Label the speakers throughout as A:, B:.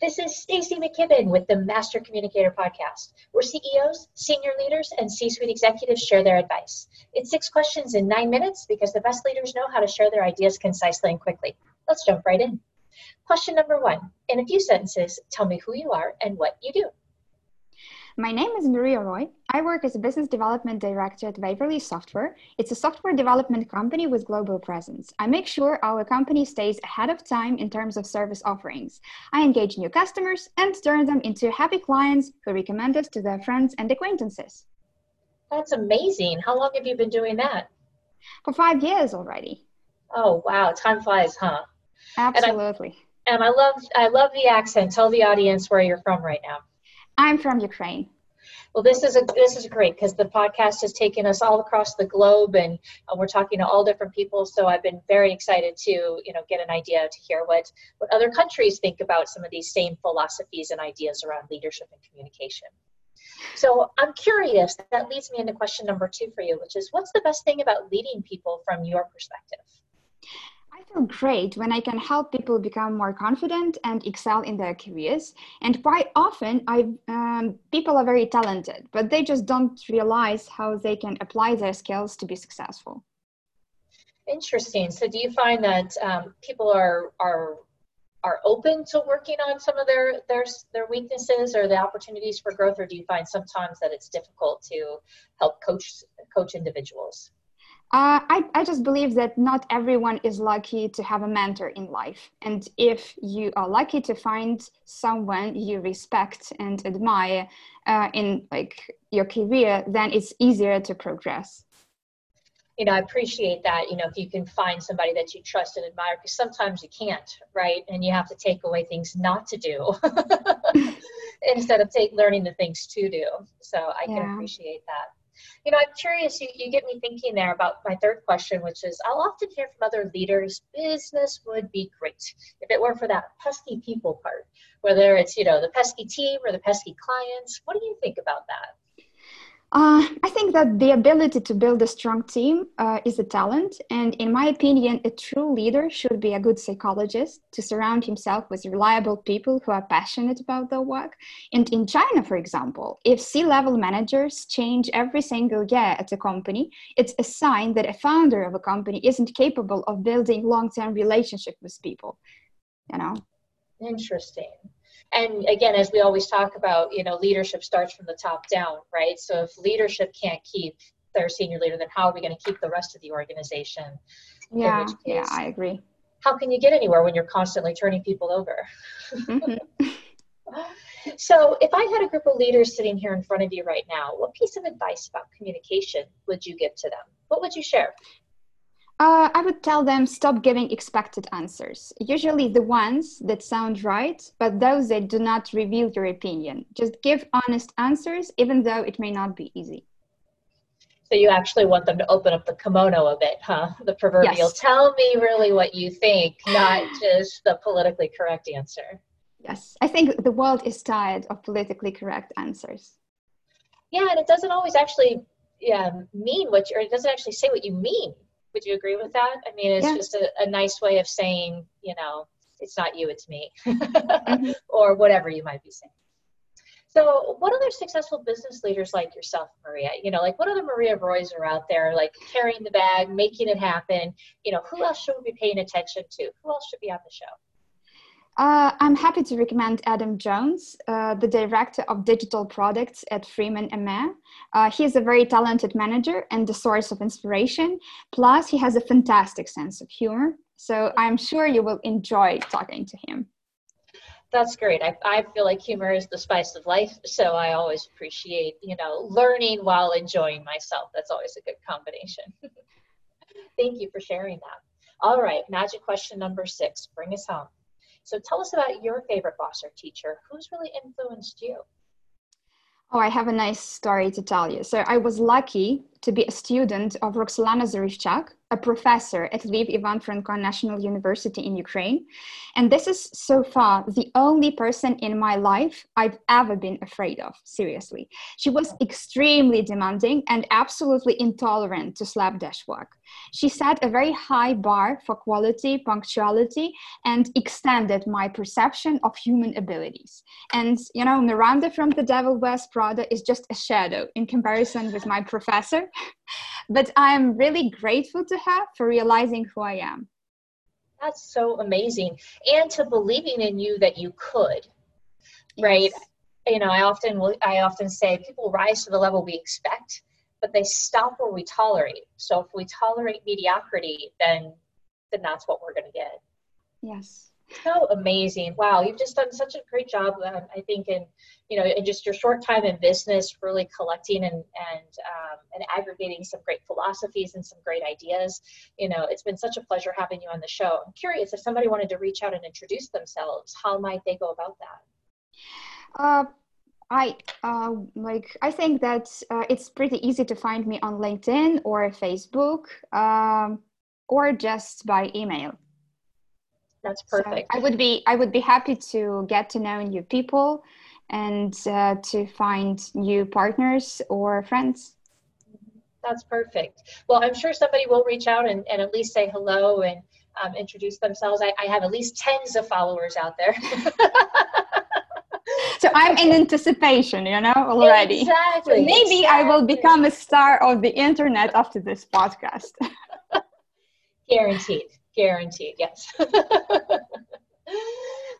A: This is Stacy McKibben with the Master Communicator Podcast, where CEOs, senior leaders, and C suite executives share their advice. It's six questions in nine minutes because the best leaders know how to share their ideas concisely and quickly. Let's jump right in. Question number one In a few sentences, tell me who you are and what you do.
B: My name is Maria Roy. I work as a business development director at Waverley Software. It's a software development company with global presence. I make sure our company stays ahead of time in terms of service offerings. I engage new customers and turn them into happy clients who recommend us to their friends and acquaintances.
A: That's amazing. How long have you been doing that?
B: For five years already.
A: Oh wow, time flies, huh?
B: Absolutely.
A: And I, and I love I love the accent. Tell the audience where you're from right now.
B: I'm from Ukraine.
A: Well, this is a this is great because the podcast has taken us all across the globe, and uh, we're talking to all different people. So I've been very excited to you know get an idea to hear what what other countries think about some of these same philosophies and ideas around leadership and communication. So I'm curious. That leads me into question number two for you, which is what's the best thing about leading people from your perspective?
B: I feel great when I can help people become more confident and excel in their careers. And quite often, I um, people are very talented, but they just don't realize how they can apply their skills to be successful.
A: Interesting. So, do you find that um, people are are are open to working on some of their their their weaknesses or the opportunities for growth, or do you find sometimes that it's difficult to help coach coach individuals?
B: Uh, I, I just believe that not everyone is lucky to have a mentor in life. And if you are lucky to find someone you respect and admire uh, in like your career, then it's easier to progress.
A: You know, I appreciate that. You know, if you can find somebody that you trust and admire, because sometimes you can't, right? And you have to take away things not to do instead of take learning the things to do. So I yeah. can appreciate that. You know, I'm curious, you, you get me thinking there about my third question, which is I'll often hear from other leaders, business would be great if it were for that pesky people part, whether it's, you know, the pesky team or the pesky clients. What do you think about that?
B: Uh, I think that the ability to build a strong team uh, is a talent. And in my opinion, a true leader should be a good psychologist to surround himself with reliable people who are passionate about their work. And in China, for example, if C level managers change every single year at a company, it's a sign that a founder of a company isn't capable of building long term relationship with people. You know?
A: Interesting and again as we always talk about you know leadership starts from the top down right? So if leadership can't keep their senior leader then how are we going to keep the rest of the organization?
B: Yeah case, yeah i agree.
A: how can you get anywhere when you're constantly turning people over? Mm-hmm. so if i had a group of leaders sitting here in front of you right now what piece of advice about communication would you give to them? What would you share
B: uh, I would tell them stop giving expected answers. Usually the ones that sound right, but those that do not reveal your opinion. Just give honest answers, even though it may not be easy.
A: So you actually want them to open up the kimono a bit, huh? The proverbial yes. tell me really what you think, not just the politically correct answer.
B: Yes, I think the world is tired of politically correct answers.
A: Yeah, and it doesn't always actually yeah, mean what you, or it doesn't actually say what you mean would you agree with that? I mean, it's yeah. just a, a, nice way of saying, you know, it's not you, it's me, mm-hmm. or whatever you might be saying. So, what other successful business leaders like yourself, Maria? You know, like what other Maria Roys are out there, like carrying the bag, making it happen? You know, who else should we be paying attention to? Who else should be on the show?
B: Uh, I'm happy to recommend Adam Jones, uh, the director of digital products at Freeman EMEA. Uh, he is a very talented manager and the source of inspiration. Plus, he has a fantastic sense of humor. So I'm sure you will enjoy talking to him.
A: That's great. I, I feel like humor is the spice of life. So I always appreciate, you know, learning while enjoying myself. That's always a good combination. Thank you for sharing that. All right, magic question number six. Bring us home. So tell us about your favorite boss or teacher. Who's really influenced you?
B: Oh, I have a nice story to tell you. So I was lucky to be a student of Roxolana Zaryshchak, a professor at Lviv Ivan Franko National University in Ukraine. And this is so far the only person in my life I've ever been afraid of, seriously. She was extremely demanding and absolutely intolerant to slapdash work. She set a very high bar for quality, punctuality, and extended my perception of human abilities. And, you know, Miranda from The Devil Wears Prada is just a shadow in comparison with my professor. but I'm really grateful to her for realizing who I am.
A: That's so amazing. And to believing in you that you could, yes. right? You know, I often will, I often say people rise to the level we expect, but they stop where we tolerate. So if we tolerate mediocrity, then then that's what we're going to get.
B: Yes
A: so amazing wow you've just done such a great job um, i think in you know in just your short time in business really collecting and and um, and aggregating some great philosophies and some great ideas you know it's been such a pleasure having you on the show i'm curious if somebody wanted to reach out and introduce themselves how might they go about that
B: uh, I uh, like. I think that uh, it's pretty easy to find me on LinkedIn or Facebook, um, or just by email.
A: That's perfect.
B: So I would be I would be happy to get to know new people and uh, to find new partners or friends.
A: That's perfect. Well, I'm sure somebody will reach out and, and at least say hello and um, introduce themselves. I, I have at least tens of followers out there.
B: so I'm in anticipation, you know, already.
A: Exactly.
B: So maybe
A: exactly.
B: I will become a star of the internet after this podcast.
A: Guaranteed guaranteed yes.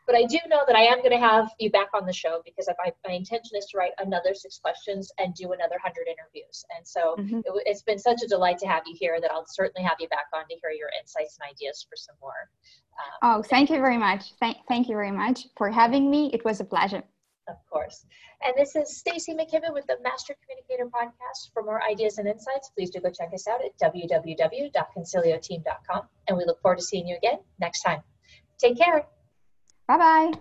A: But i do know that i am going to have you back on the show because my, my intention is to write another six questions and do another 100 interviews. And so mm-hmm. it, has been such a delight to have you here that i'll certainly have you back on to hear your insights and ideas for some more.
B: Um, oh thank you very much. Thank, thank you very much for having me. It was a pleasure
A: of course. And this is Stacy McKibben with the Master Communicator Podcast. For more ideas and insights, please do go check us out at www.concilioteam.com. And we look forward to seeing you again next time. Take care.
B: Bye bye.